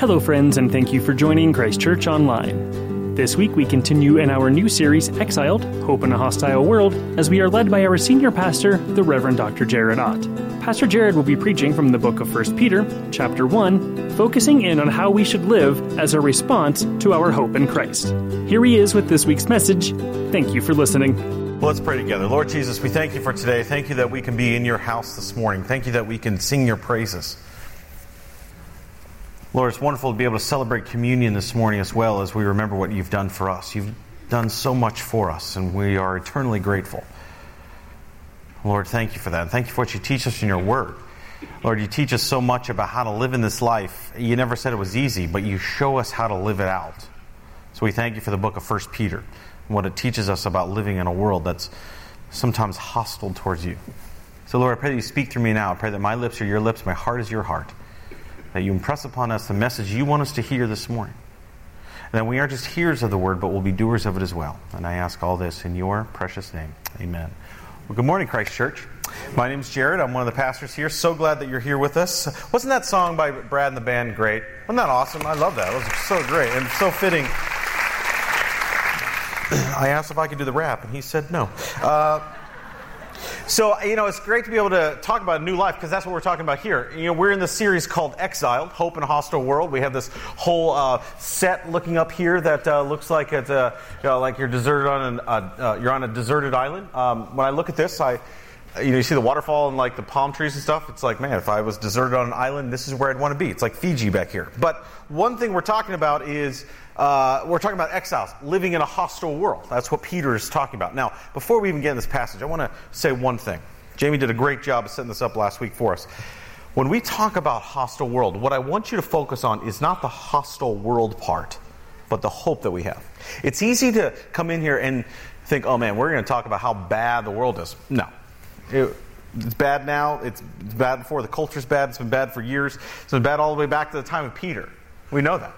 Hello, friends, and thank you for joining Christ Church Online. This week we continue in our new series, Exiled Hope in a Hostile World, as we are led by our senior pastor, the Reverend Dr. Jared Ott. Pastor Jared will be preaching from the book of 1 Peter, chapter 1, focusing in on how we should live as a response to our hope in Christ. Here he is with this week's message. Thank you for listening. Well, let's pray together. Lord Jesus, we thank you for today. Thank you that we can be in your house this morning. Thank you that we can sing your praises. Lord, it's wonderful to be able to celebrate communion this morning as well as we remember what you've done for us. You've done so much for us, and we are eternally grateful. Lord, thank you for that. thank you for what you teach us in your word. Lord, you teach us so much about how to live in this life. You never said it was easy, but you show us how to live it out. So we thank you for the book of 1 Peter and what it teaches us about living in a world that's sometimes hostile towards you. So, Lord, I pray that you speak through me now. I pray that my lips are your lips, my heart is your heart that you impress upon us the message you want us to hear this morning. And that we aren't just hearers of the word, but we'll be doers of it as well. And I ask all this in your precious name. Amen. Well, good morning, Christ Church. My name is Jared. I'm one of the pastors here. So glad that you're here with us. Wasn't that song by Brad and the band great? Wasn't that awesome? I love that. It was so great and so fitting. I asked if I could do the rap, and he said no. Uh, so, you know, it's great to be able to talk about a new life because that's what we're talking about here. You know, we're in this series called Exiled Hope in a Hostile World. We have this whole uh, set looking up here that uh, looks like it's uh, you know, like you're deserted on an, uh, uh, you're on a deserted island. Um, when I look at this, I you know, you see the waterfall and like the palm trees and stuff. It's like, man, if I was deserted on an island, this is where I'd want to be. It's like Fiji back here. But one thing we're talking about is uh, we're talking about exiles living in a hostile world. That's what Peter is talking about. Now, before we even get in this passage, I want to say one thing. Jamie did a great job of setting this up last week for us. When we talk about hostile world, what I want you to focus on is not the hostile world part, but the hope that we have. It's easy to come in here and think, oh man, we're going to talk about how bad the world is. No. It, it's bad now. It's, it's bad before. The culture's bad. It's been bad for years. It's been bad all the way back to the time of Peter. We know that.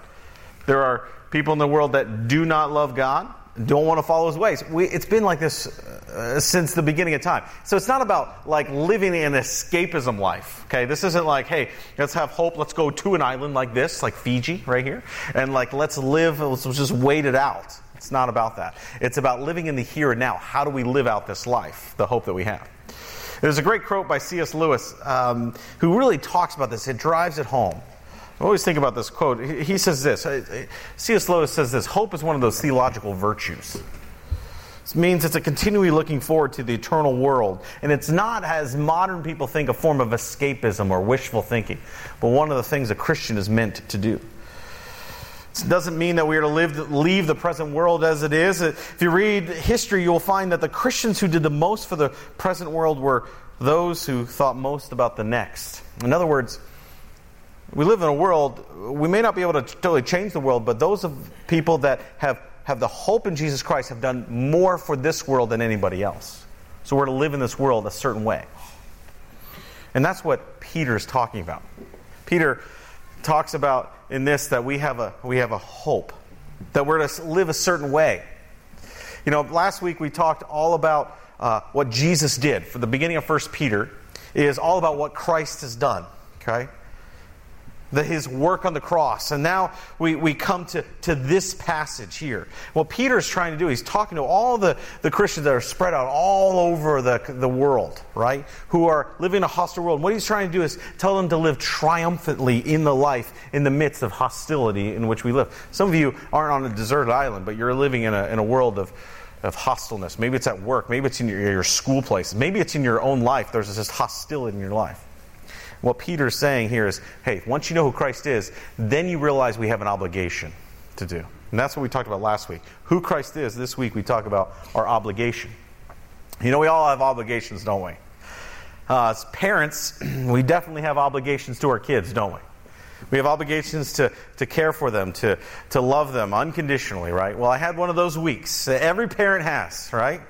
There are people in the world that do not love God, don't want to follow his ways. We, it's been like this uh, since the beginning of time. So it's not about like living an escapism life. Okay, this isn't like, hey, let's have hope. Let's go to an island like this, like Fiji, right here, and like let's live. Let's just wait it out. It's not about that. It's about living in the here and now. How do we live out this life? The hope that we have. There's a great quote by C.S. Lewis um, who really talks about this. It drives it home. Always think about this quote. He says this C.S. Lewis says this Hope is one of those theological virtues. It means it's a continually looking forward to the eternal world. And it's not, as modern people think, a form of escapism or wishful thinking, but one of the things a Christian is meant to do. It doesn't mean that we are to live, leave the present world as it is. If you read history, you'll find that the Christians who did the most for the present world were those who thought most about the next. In other words, we live in a world, we may not be able to totally change the world, but those of people that have, have the hope in Jesus Christ have done more for this world than anybody else. So we're to live in this world a certain way. And that's what Peter's talking about. Peter talks about in this that we have a, we have a hope, that we're to live a certain way. You know, last week we talked all about uh, what Jesus did. For the beginning of 1 Peter is all about what Christ has done. Okay? The, his work on the cross. And now we, we come to, to this passage here. What Peter's trying to do, he's talking to all the, the Christians that are spread out all over the, the world, right? Who are living in a hostile world. And what he's trying to do is tell them to live triumphantly in the life in the midst of hostility in which we live. Some of you aren't on a deserted island, but you're living in a, in a world of, of hostileness. Maybe it's at work. Maybe it's in your, your school place. Maybe it's in your own life. There's this hostility in your life. What Peter's saying here is hey, once you know who Christ is, then you realize we have an obligation to do. And that's what we talked about last week. Who Christ is, this week we talk about our obligation. You know, we all have obligations, don't we? Uh, as parents, we definitely have obligations to our kids, don't we? We have obligations to, to care for them, to, to love them unconditionally, right? Well, I had one of those weeks. Every parent has, right?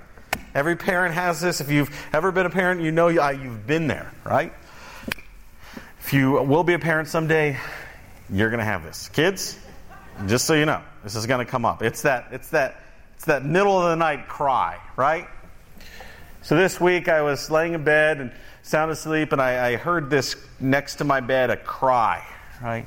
Every parent has this. If you've ever been a parent, you know you've been there, right? If you will be a parent someday, you're going to have this. Kids, just so you know, this is going to come up. It's that, it's that, it's that middle of the night cry, right? So this week I was laying in bed and sound asleep, and I, I heard this next to my bed a cry, right?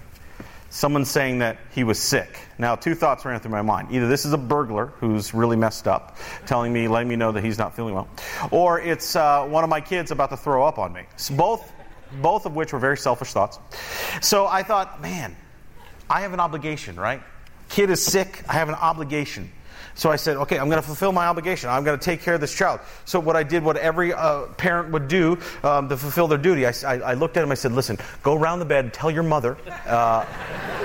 someone saying that he was sick. Now, two thoughts ran through my mind. Either this is a burglar who's really messed up, telling me, letting me know that he's not feeling well, or it's uh, one of my kids about to throw up on me. So both, both of which were very selfish thoughts. So I thought, man, I have an obligation, right? Kid is sick, I have an obligation. So I said, okay, I'm going to fulfill my obligation. I'm going to take care of this child. So what I did, what every uh, parent would do um, to fulfill their duty, I, I, I, looked at him. I said, listen, go around the bed, and tell your mother. Uh,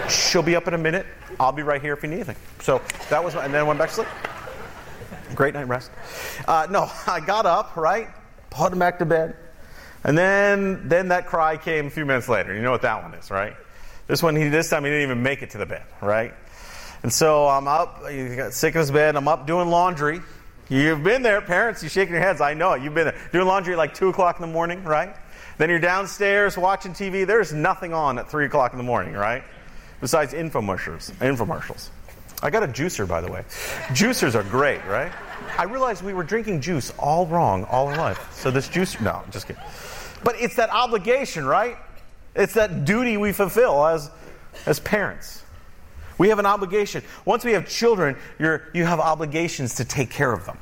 she'll be up in a minute. I'll be right here if you need anything. So that was, my, and then I went back to sleep. Great night rest. Uh, no, I got up, right? Put him back to bed. And then, then that cry came a few minutes later. You know what that one is, right? This one, he, this time he didn't even make it to the bed, right? And so I'm up, he got sick in his bed, I'm up doing laundry. You've been there, parents, you're shaking your heads. I know it. You've been there. Doing laundry at like 2 o'clock in the morning, right? Then you're downstairs watching TV. There's nothing on at 3 o'clock in the morning, right? Besides infomercials. infomercials. I got a juicer, by the way. Juicers are great, right? I realized we were drinking juice all wrong all our life. So this juicer, no, just kidding. But it's that obligation, right? It's that duty we fulfill as, as parents. We have an obligation. Once we have children, you're, you have obligations to take care of them.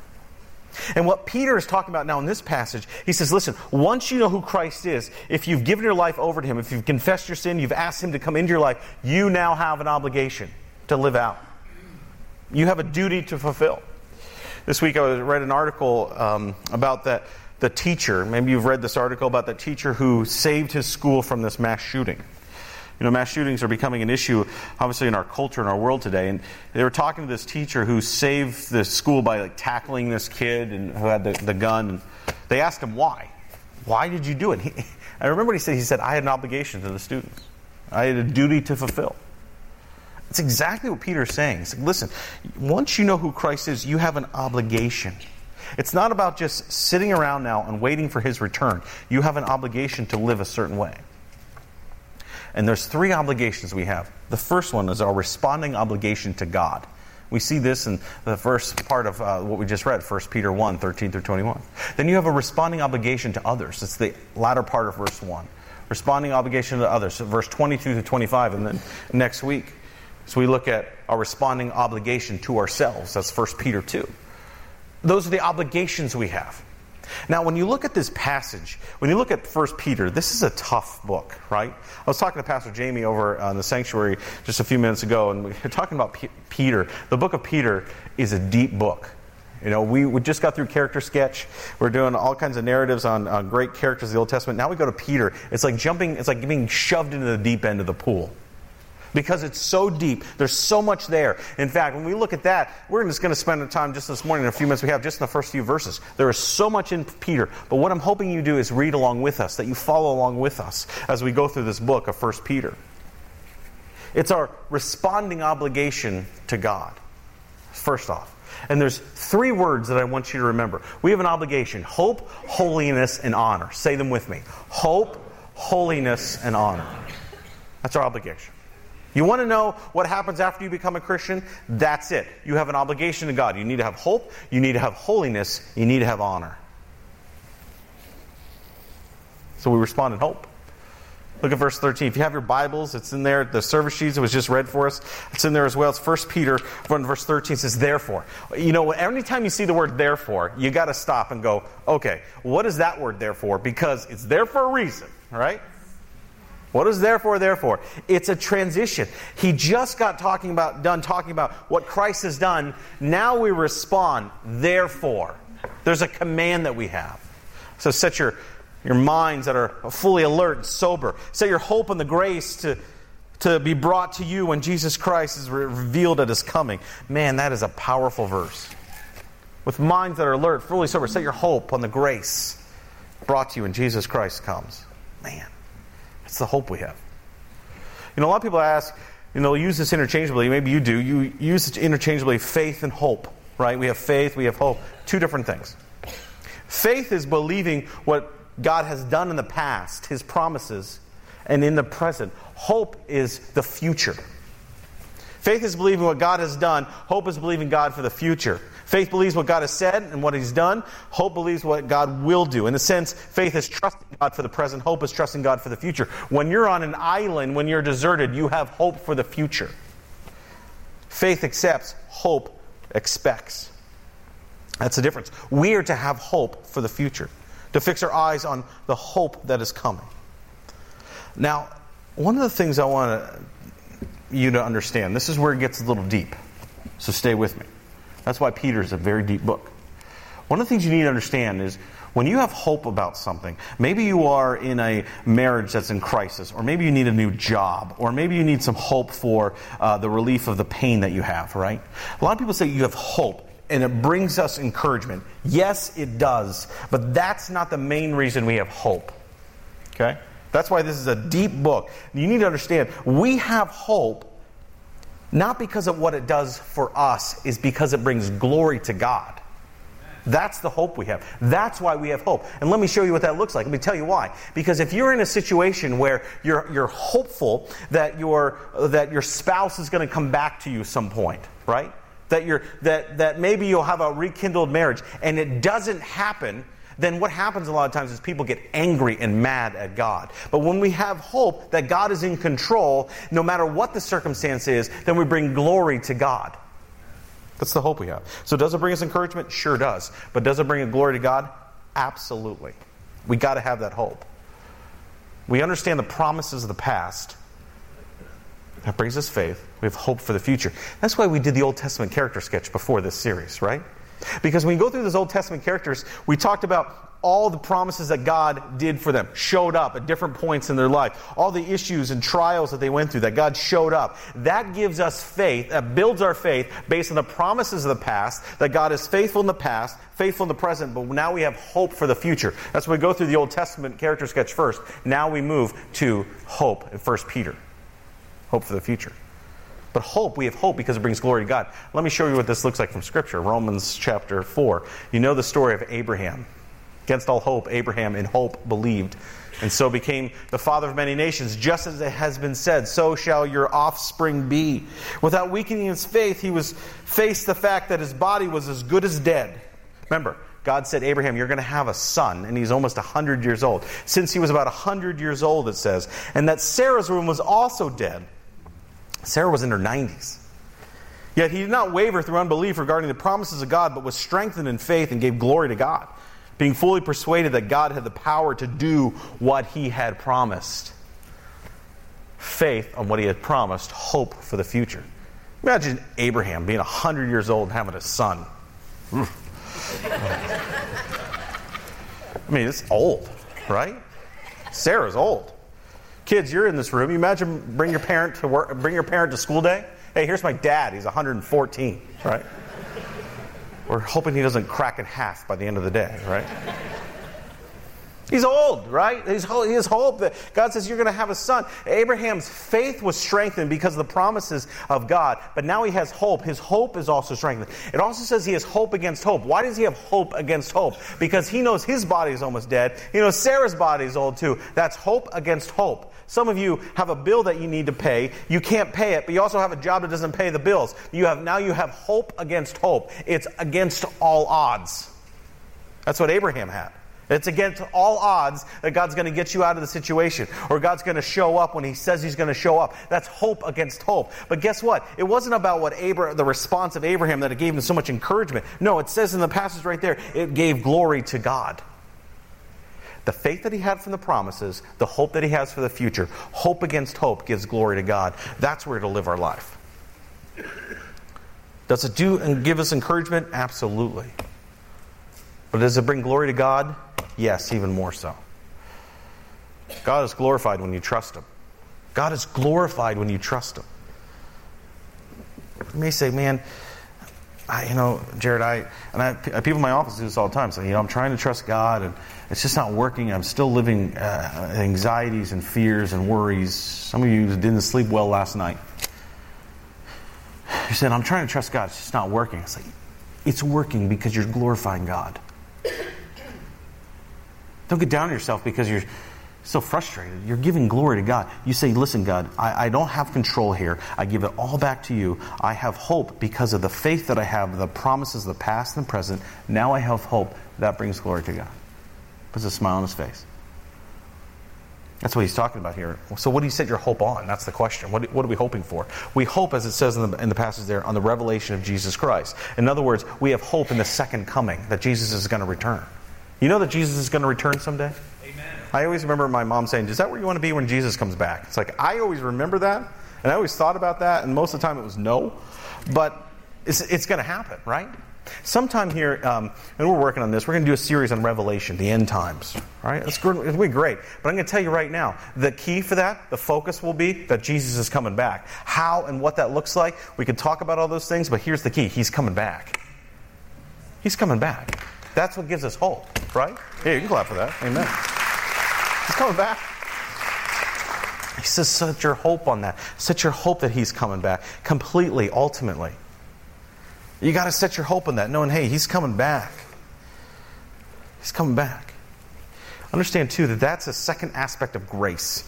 And what Peter is talking about now in this passage, he says, listen, once you know who Christ is, if you've given your life over to him, if you've confessed your sin, you've asked him to come into your life, you now have an obligation to live out. You have a duty to fulfill. This week I read an article um, about that the teacher. Maybe you've read this article about the teacher who saved his school from this mass shooting. You know, mass shootings are becoming an issue, obviously, in our culture and our world today. And they were talking to this teacher who saved the school by like tackling this kid and who had the, the gun. And they asked him why. Why did you do it? He, I remember what he said. He said, "I had an obligation to the students. I had a duty to fulfill." It's exactly what Peter's saying. He's like, listen, once you know who Christ is, you have an obligation. It's not about just sitting around now and waiting for his return. You have an obligation to live a certain way. And there's three obligations we have. The first one is our responding obligation to God. We see this in the first part of uh, what we just read, 1 Peter 1 13 through 21. Then you have a responding obligation to others. It's the latter part of verse 1. Responding obligation to others, verse 22 to 25. And then next week, so we look at our responding obligation to ourselves. That's 1 Peter 2. Those are the obligations we have. Now, when you look at this passage, when you look at 1 Peter, this is a tough book, right? I was talking to Pastor Jamie over on the sanctuary just a few minutes ago, and we were talking about P- Peter. The book of Peter is a deep book. You know, we, we just got through character sketch. We're doing all kinds of narratives on, on great characters of the Old Testament. Now we go to Peter. It's like jumping, it's like being shoved into the deep end of the pool because it's so deep. There's so much there. In fact, when we look at that, we're just going to spend time just this morning, in a few minutes we have, just in the first few verses. There is so much in Peter. But what I'm hoping you do is read along with us, that you follow along with us as we go through this book of 1 Peter. It's our responding obligation to God, first off. And there's three words that I want you to remember. We have an obligation hope, holiness, and honor. Say them with me hope, holiness, and honor. That's our obligation. You want to know what happens after you become a Christian? That's it. You have an obligation to God. You need to have hope, you need to have holiness, you need to have honor. So we respond in hope. Look at verse 13. If you have your Bibles, it's in there. The service sheets, it was just read for us. It's in there as well. It's 1 Peter 1 verse 13 says, therefore. You know, anytime you see the word therefore, you got to stop and go, okay, what is that word therefore? Because it's there for a reason, right? What is therefore, therefore? It's a transition. He just got talking about, done talking about what Christ has done. Now we respond, therefore. There's a command that we have. So set your, your minds that are fully alert and sober. Set your hope in the grace to, to be brought to you when Jesus Christ is revealed at his coming. Man, that is a powerful verse. With minds that are alert, fully sober, set your hope on the grace brought to you when Jesus Christ comes. Man. That's the hope we have. You know, a lot of people ask, you know, use this interchangeably. Maybe you do. You use it interchangeably faith and hope, right? We have faith, we have hope. Two different things. Faith is believing what God has done in the past, his promises, and in the present. Hope is the future. Faith is believing what God has done. Hope is believing God for the future. Faith believes what God has said and what He's done. Hope believes what God will do. In a sense, faith is trusting God for the present. Hope is trusting God for the future. When you're on an island, when you're deserted, you have hope for the future. Faith accepts, hope expects. That's the difference. We are to have hope for the future, to fix our eyes on the hope that is coming. Now, one of the things I want you to understand, this is where it gets a little deep, so stay with me. That's why Peter is a very deep book. One of the things you need to understand is when you have hope about something, maybe you are in a marriage that's in crisis, or maybe you need a new job, or maybe you need some hope for uh, the relief of the pain that you have, right? A lot of people say you have hope and it brings us encouragement. Yes, it does, but that's not the main reason we have hope. Okay? That's why this is a deep book. You need to understand we have hope not because of what it does for us, is because it brings glory to God. That's the hope we have. That's why we have hope. And let me show you what that looks like. Let me tell you why. Because if you're in a situation where you're, you're hopeful that your, that your spouse is going to come back to you some point, right? That, you're, that, that maybe you'll have a rekindled marriage and it doesn't happen, then what happens a lot of times is people get angry and mad at God. But when we have hope that God is in control, no matter what the circumstance is, then we bring glory to God. That's the hope we have. So, does it bring us encouragement? Sure does. But does it bring a glory to God? Absolutely. We got to have that hope. We understand the promises of the past. That brings us faith. We have hope for the future. That's why we did the Old Testament character sketch before this series, right? Because when you go through those Old Testament characters, we talked about all the promises that God did for them, showed up at different points in their life, all the issues and trials that they went through, that God showed up. That gives us faith, that builds our faith based on the promises of the past, that God is faithful in the past, faithful in the present, but now we have hope for the future. That's why we go through the Old Testament character sketch first. Now we move to hope in 1 Peter. Hope for the future. But hope, we have hope because it brings glory to God. Let me show you what this looks like from Scripture. Romans chapter 4. You know the story of Abraham. Against all hope, Abraham in hope believed, and so became the father of many nations. Just as it has been said, so shall your offspring be. Without weakening his faith, he was faced the fact that his body was as good as dead. Remember, God said, Abraham, you're going to have a son, and he's almost 100 years old. Since he was about 100 years old, it says, and that Sarah's womb was also dead. Sarah was in her 90s. Yet he did not waver through unbelief regarding the promises of God, but was strengthened in faith and gave glory to God being fully persuaded that God had the power to do what he had promised. Faith on what he had promised, hope for the future. Imagine Abraham being 100 years old and having a son. I mean, it's old, right? Sarah's old. Kids, you're in this room. You imagine bring your parent to work, bring your parent to school day. Hey, here's my dad. He's 114, right? We're hoping he doesn't crack in half by the end of the day, right? He's old, right? He's, hope that God says you're going to have a son. Abraham's faith was strengthened because of the promises of God, but now he has hope. His hope is also strengthened. It also says he has hope against hope. Why does he have hope against hope? Because he knows his body is almost dead. He knows Sarah's body is old too. That's hope against hope. Some of you have a bill that you need to pay. You can't pay it, but you also have a job that doesn't pay the bills. You have now you have hope against hope. It's against all odds. That's what Abraham had. It's against all odds that God's going to get you out of the situation or God's going to show up when He says He's going to show up. That's hope against hope. But guess what? It wasn't about what the response of Abraham that it gave him so much encouragement. No, it says in the passage right there, it gave glory to God the faith that he had from the promises, the hope that he has for the future, hope against hope gives glory to God. That's where to live our life. Does it do and give us encouragement? Absolutely. But does it bring glory to God? Yes, even more so. God is glorified when you trust Him. God is glorified when you trust Him. You may say, man, I, you know, Jared, I and I, people in my office do this all the time. So, you know, I'm trying to trust God, and it's just not working. I'm still living uh, anxieties and fears and worries. Some of you didn't sleep well last night. You said, I'm trying to trust God. It's just not working. It's like, it's working because you're glorifying God. Don't get down on yourself because you're so frustrated. You're giving glory to God. You say, Listen, God, I, I, don't have control here. I give it all back to you. I have hope because of the faith that I have, the promises of the past and the present. Now I have hope. That brings glory to God. Puts a smile on his face. That's what he's talking about here. So, what do you set your hope on? That's the question. What, what are we hoping for? We hope, as it says in the, in the passage there, on the revelation of Jesus Christ. In other words, we have hope in the second coming, that Jesus is going to return. You know that Jesus is going to return someday? Amen. I always remember my mom saying, Is that where you want to be when Jesus comes back? It's like, I always remember that, and I always thought about that, and most of the time it was no. But it's, it's going to happen, right? Sometime here, um, and we're working on this, we're going to do a series on Revelation, the end times. All right? It's going to be great. But I'm going to tell you right now the key for that, the focus will be that Jesus is coming back. How and what that looks like, we can talk about all those things, but here's the key He's coming back. He's coming back. That's what gives us hope, right? Yeah, you can clap for that. Amen. He's coming back. He says, set your hope on that. Set your hope that He's coming back completely, ultimately. You got to set your hope on that, knowing, hey, he's coming back. He's coming back. Understand, too, that that's a second aspect of grace.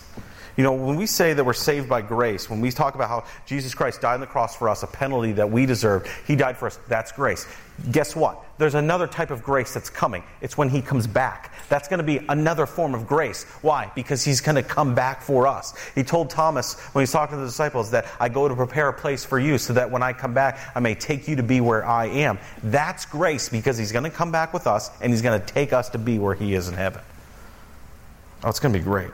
You know, when we say that we're saved by grace, when we talk about how Jesus Christ died on the cross for us, a penalty that we deserved, He died for us, that's grace. Guess what? There's another type of grace that's coming. It's when He comes back. That's going to be another form of grace. Why? Because He's going to come back for us. He told Thomas when He's talking to the disciples that I go to prepare a place for you so that when I come back, I may take you to be where I am. That's grace because He's going to come back with us and He's going to take us to be where He is in heaven. Oh, it's going to be great.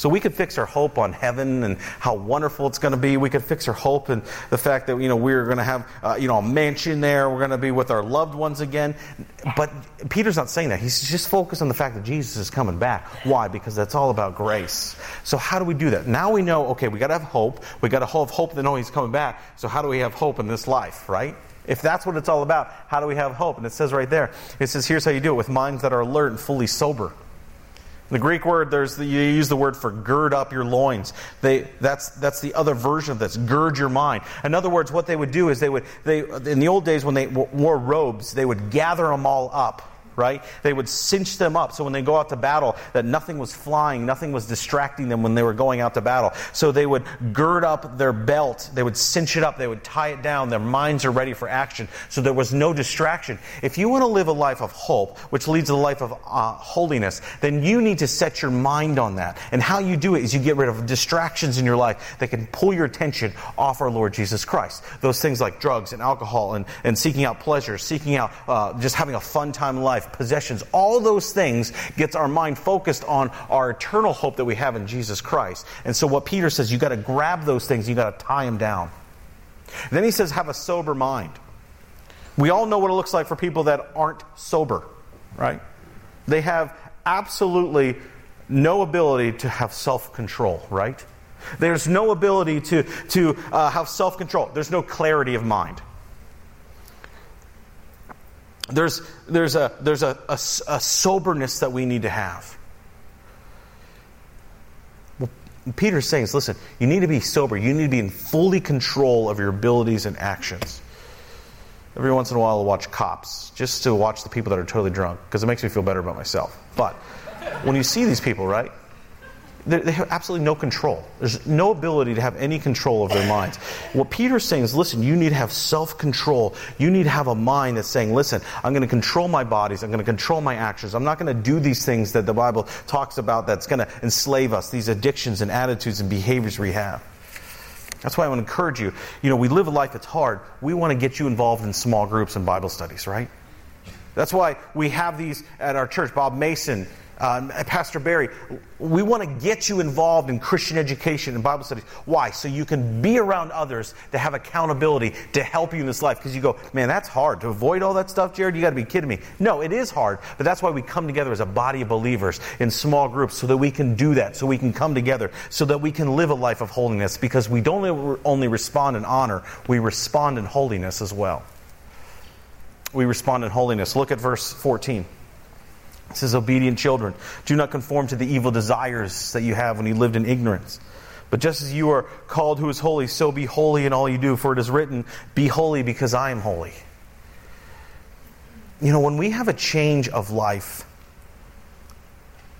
So we could fix our hope on heaven and how wonderful it's going to be. We could fix our hope in the fact that, you know, we're going to have, uh, you know, a mansion there. We're going to be with our loved ones again. But Peter's not saying that. He's just focused on the fact that Jesus is coming back. Why? Because that's all about grace. So how do we do that? Now we know, okay, we got to have hope. We got to have hope that know he's coming back. So how do we have hope in this life, right? If that's what it's all about, how do we have hope? And it says right there, it says, here's how you do it with minds that are alert and fully sober. The Greek word, there's the, you use the word for gird up your loins. They, that's, that's the other version of this, gird your mind. In other words, what they would do is they would, they, in the old days when they wore robes, they would gather them all up right? They would cinch them up so when they go out to battle, that nothing was flying, nothing was distracting them when they were going out to battle. So they would gird up their belt, they would cinch it up, they would tie it down, their minds are ready for action. So there was no distraction. If you want to live a life of hope, which leads to a life of uh, holiness, then you need to set your mind on that. And how you do it is you get rid of distractions in your life that can pull your attention off our Lord Jesus Christ. Those things like drugs and alcohol and, and seeking out pleasure, seeking out uh, just having a fun time in life, possessions, all those things gets our mind focused on our eternal hope that we have in Jesus Christ. And so what Peter says, you got to grab those things, you got to tie them down. Then he says, have a sober mind. We all know what it looks like for people that aren't sober, right? They have absolutely no ability to have self control, right? There's no ability to, to uh, have self control. There's no clarity of mind. There's, there's, a, there's a, a, a soberness that we need to have. Well, Peter's saying is listen, you need to be sober. You need to be in fully control of your abilities and actions. Every once in a while, I'll watch cops just to watch the people that are totally drunk because it makes me feel better about myself. But when you see these people, right, they have absolutely no control. There's no ability to have any control of their minds. What Peter's saying is, listen, you need to have self control. You need to have a mind that's saying, listen, I'm going to control my bodies. I'm going to control my actions. I'm not going to do these things that the Bible talks about that's going to enslave us, these addictions and attitudes and behaviors we have. That's why I want to encourage you. You know, we live a life that's hard. We want to get you involved in small groups and Bible studies, right? That's why we have these at our church. Bob Mason um, Pastor Barry, we want to get you involved in Christian education and Bible studies. Why? So you can be around others to have accountability to help you in this life. Because you go, man, that's hard. To avoid all that stuff, Jared, you got to be kidding me. No, it is hard. But that's why we come together as a body of believers in small groups so that we can do that, so we can come together, so that we can live a life of holiness. Because we don't only respond in honor, we respond in holiness as well. We respond in holiness. Look at verse 14. Says, Obedient children, do not conform to the evil desires that you have when you lived in ignorance. But just as you are called who is holy, so be holy in all you do, for it is written, Be holy because I am holy. You know, when we have a change of life,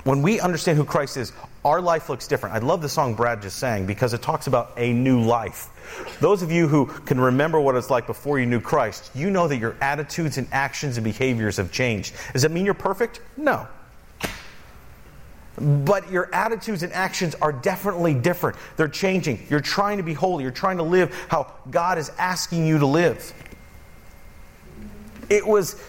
when we understand who Christ is, our life looks different. I love the song Brad just sang because it talks about a new life. Those of you who can remember what it's like before you knew Christ, you know that your attitudes and actions and behaviors have changed. Does that mean you're perfect? No. But your attitudes and actions are definitely different. They're changing. You're trying to be holy. You're trying to live how God is asking you to live. It was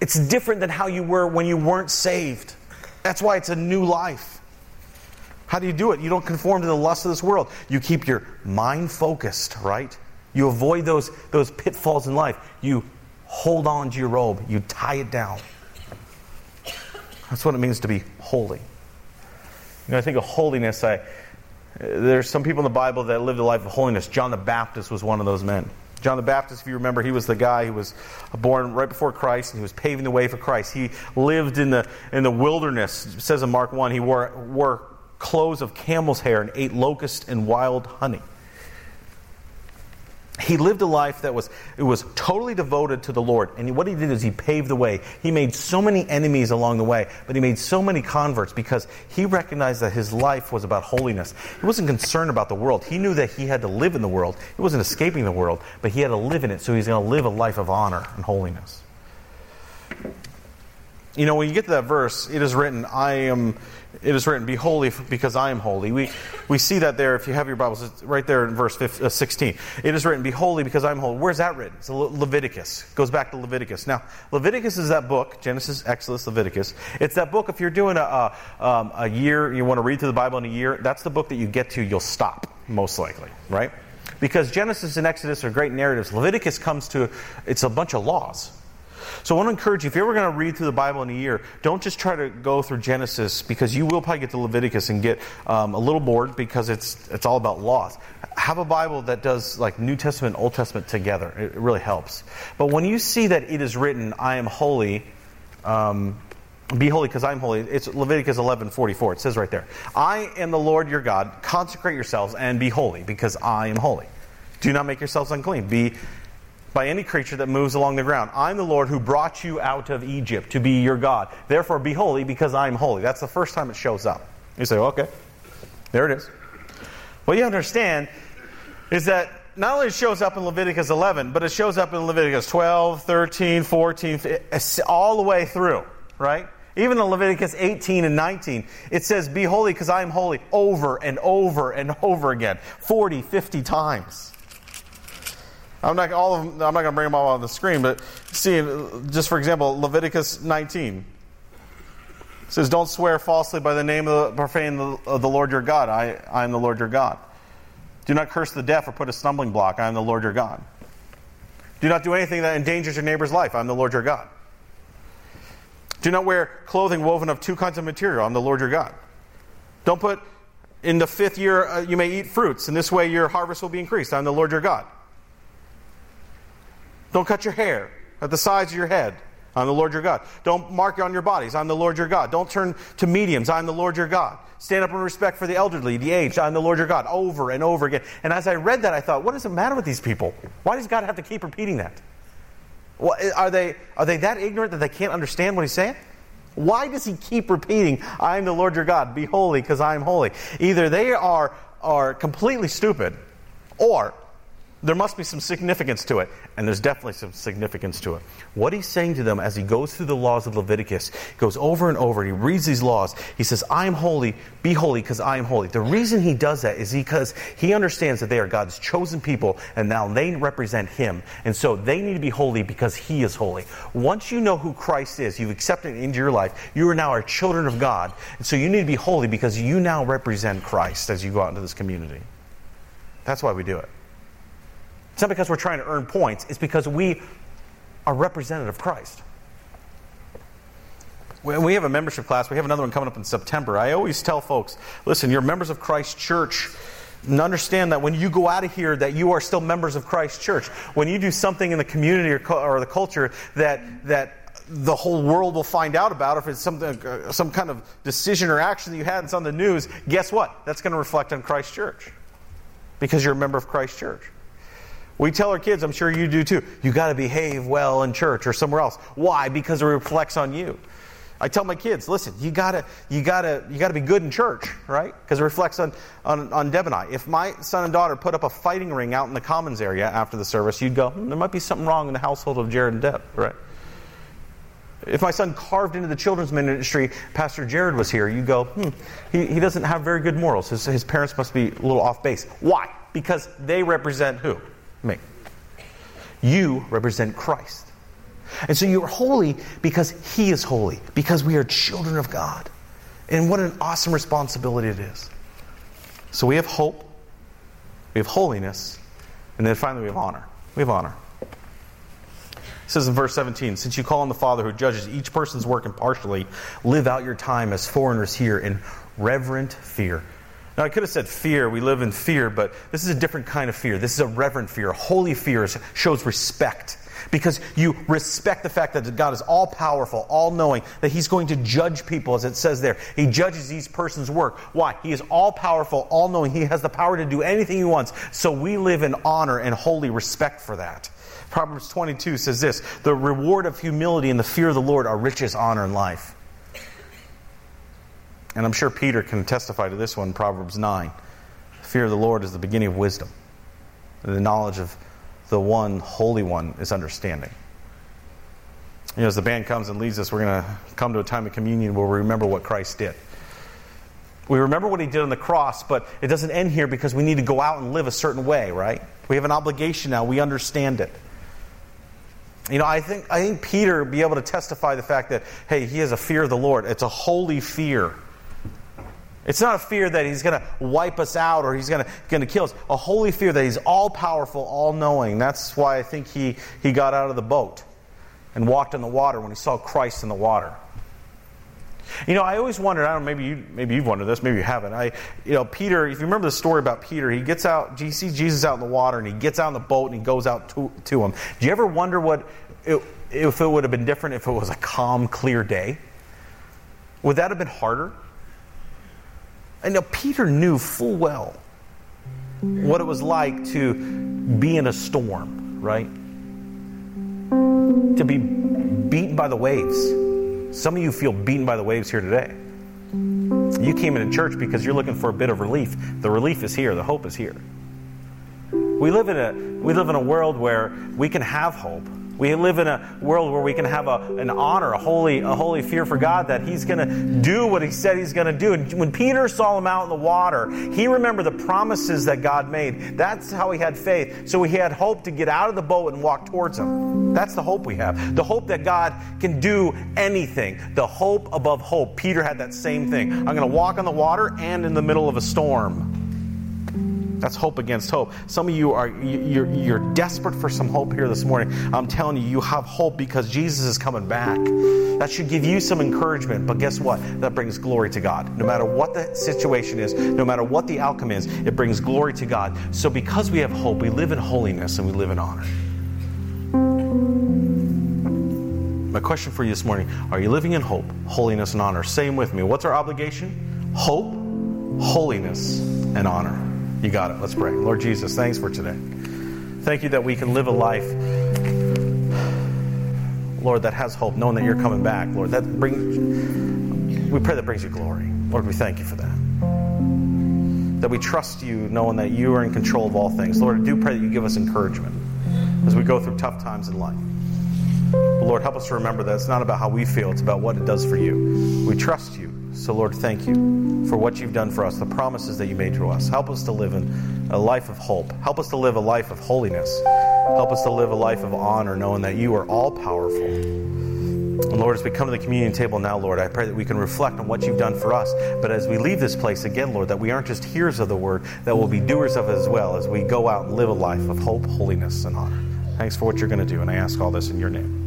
it's different than how you were when you weren't saved. That's why it's a new life. How do you do it? You don't conform to the lust of this world. You keep your mind focused, right? You avoid those, those pitfalls in life. You hold on to your robe, you tie it down. That's what it means to be holy. You know, I think of holiness, I, there's some people in the Bible that lived a life of holiness. John the Baptist was one of those men. John the Baptist, if you remember, he was the guy who was born right before Christ and he was paving the way for Christ. He lived in the, in the wilderness. It says in Mark 1, he wore, wore clothes of camel's hair and ate locust and wild honey. He lived a life that was, it was totally devoted to the Lord. And what he did is he paved the way. He made so many enemies along the way, but he made so many converts because he recognized that his life was about holiness. He wasn't concerned about the world. He knew that he had to live in the world. He wasn't escaping the world, but he had to live in it, so he's going to live a life of honor and holiness. You know, when you get to that verse, it is written, I am it is written, Be holy because I am holy. We, we see that there, if you have your Bibles, it's right there in verse 15, uh, 16. It is written, Be holy because I am holy. Where's that written? It's Leviticus. It goes back to Leviticus. Now, Leviticus is that book, Genesis, Exodus, Leviticus. It's that book, if you're doing a, a, um, a year, you want to read through the Bible in a year, that's the book that you get to, you'll stop, most likely, right? Because Genesis and Exodus are great narratives. Leviticus comes to, it's a bunch of laws. So I want to encourage you, if you're ever going to read through the Bible in a year, don't just try to go through Genesis because you will probably get to Leviticus and get um, a little bored because it's, it's all about laws. Have a Bible that does like New Testament, Old Testament together. It, really helps. But when you see that it is written, I am holy, um, be holy because I'm holy. It's Leviticus 11:44. It says right there, "I am the Lord your God. Consecrate yourselves and be holy because I am holy. Do not make yourselves unclean. Be by any creature that moves along the ground. I'm the Lord who brought you out of Egypt to be your God. Therefore, be holy because I'm holy. That's the first time it shows up. You say, okay, there it is. What you understand is that not only it shows up in Leviticus 11, but it shows up in Leviticus 12, 13, 14, eh, all the way through, right? Even in Leviticus 18 and 19, it says, Be holy because I am holy, over and over and over again, 40, 50 times. I'm not all of them, I'm not going to bring them all on the screen, but see, just for example, Leviticus 19 says, "Don't swear falsely by the name of the profane of the Lord your God. I, I am the Lord your God. Do not curse the deaf or put a stumbling block. I am the Lord your God. Do not do anything that endangers your neighbor's life. I am the Lord your God. Do not wear clothing woven of two kinds of material. I'm the Lord your God. Don't put in the fifth year uh, you may eat fruits, and this way your harvest will be increased. I'm the Lord your God." Don't cut your hair at the sides of your head. I'm the Lord your God. Don't mark on your bodies. I'm the Lord your God. Don't turn to mediums. I'm the Lord your God. Stand up in respect for the elderly, the aged. I'm the Lord your God. Over and over again. And as I read that, I thought, what does it matter with these people? Why does God have to keep repeating that? Are, they, are they that ignorant that they can't understand what he's saying? Why does he keep repeating, I am the Lord your God, be holy because I am holy? Either they are, are completely stupid, or there must be some significance to it, and there's definitely some significance to it. What he's saying to them as he goes through the laws of Leviticus, he goes over and over, he reads these laws. He says, I am holy, be holy because I am holy. The reason he does that is because he understands that they are God's chosen people, and now they represent him. And so they need to be holy because he is holy. Once you know who Christ is, you've accepted into your life, you are now our children of God. And so you need to be holy because you now represent Christ as you go out into this community. That's why we do it. It's not because we're trying to earn points, it's because we are representative of Christ. We have a membership class, we have another one coming up in September. I always tell folks listen, you're members of Christ Church. And understand that when you go out of here, that you are still members of Christ Church. When you do something in the community or, or the culture that, that the whole world will find out about, if it's something, uh, some kind of decision or action that you had and it's on the news, guess what? That's going to reflect on Christ Church because you're a member of Christ Church. We tell our kids, I'm sure you do too, you got to behave well in church or somewhere else. Why? Because it reflects on you. I tell my kids, listen, you gotta, you gotta, you gotta be good in church, right? Because it reflects on, on, on Deb and I. If my son and daughter put up a fighting ring out in the commons area after the service, you'd go, hmm, there might be something wrong in the household of Jared and Deb, right? If my son carved into the children's ministry, Pastor Jared was here, you go, hmm, he, he doesn't have very good morals. His, his parents must be a little off base. Why? Because they represent who? Me. You represent Christ. And so you're holy because He is holy, because we are children of God. And what an awesome responsibility it is. So we have hope, we have holiness, and then finally we have honor. We have honor. It says in verse 17, since you call on the Father who judges each person's work impartially, live out your time as foreigners here in reverent fear. Now, I could have said fear. We live in fear, but this is a different kind of fear. This is a reverent fear. Holy fear shows respect because you respect the fact that God is all powerful, all knowing, that He's going to judge people, as it says there. He judges each person's work. Why? He is all powerful, all knowing. He has the power to do anything He wants. So we live in honor and holy respect for that. Proverbs 22 says this The reward of humility and the fear of the Lord are riches, honor, and life. And I'm sure Peter can testify to this one, Proverbs 9. The fear of the Lord is the beginning of wisdom, the knowledge of the one holy one is understanding. You know, as the band comes and leads us, we're going to come to a time of communion where we remember what Christ did. We remember what he did on the cross, but it doesn't end here because we need to go out and live a certain way, right? We have an obligation now. We understand it. You know, I think, I think Peter be able to testify the fact that, hey, he has a fear of the Lord. It's a holy fear. It's not a fear that he's going to wipe us out or he's going to, kill us. A holy fear that he's all powerful, all knowing. That's why I think he, he got out of the boat and walked in the water when he saw Christ in the water. You know, I always wondered, I don't know, maybe, you, maybe you've wondered this, maybe you haven't. I, you know, Peter, if you remember the story about Peter, he gets out, he sees Jesus out in the water and he gets out in the boat and he goes out to, to him. Do you ever wonder what, it, if it would have been different if it was a calm, clear day? Would that have been harder? And now Peter knew full well what it was like to be in a storm, right? To be beaten by the waves. Some of you feel beaten by the waves here today. You came into church because you're looking for a bit of relief. The relief is here, the hope is here. We live in a, we live in a world where we can have hope we live in a world where we can have a, an honor, a holy, a holy fear for God that He's going to do what He said He's going to do. And when Peter saw him out in the water, he remembered the promises that God made. That's how he had faith. So he had hope to get out of the boat and walk towards Him. That's the hope we have. The hope that God can do anything. The hope above hope. Peter had that same thing. I'm going to walk on the water and in the middle of a storm. That's hope against hope. Some of you are you're, you're desperate for some hope here this morning. I'm telling you, you have hope because Jesus is coming back. That should give you some encouragement. But guess what? That brings glory to God. No matter what the situation is, no matter what the outcome is, it brings glory to God. So because we have hope, we live in holiness and we live in honor. My question for you this morning are you living in hope, holiness, and honor? Same with me. What's our obligation? Hope, holiness, and honor. You got it. Let's pray. Lord Jesus, thanks for today. Thank you that we can live a life, Lord, that has hope, knowing that you're coming back. Lord, that brings, we pray that brings you glory. Lord, we thank you for that. That we trust you, knowing that you are in control of all things. Lord, I do pray that you give us encouragement as we go through tough times in life. But Lord, help us to remember that it's not about how we feel, it's about what it does for you. We trust you. So, Lord, thank you for what you've done for us, the promises that you made to us. Help us to live in a life of hope. Help us to live a life of holiness. Help us to live a life of honor, knowing that you are all powerful. And Lord, as we come to the communion table now, Lord, I pray that we can reflect on what you've done for us. But as we leave this place again, Lord, that we aren't just hearers of the word, that we'll be doers of it as well as we go out and live a life of hope, holiness, and honor. Thanks for what you're going to do, and I ask all this in your name.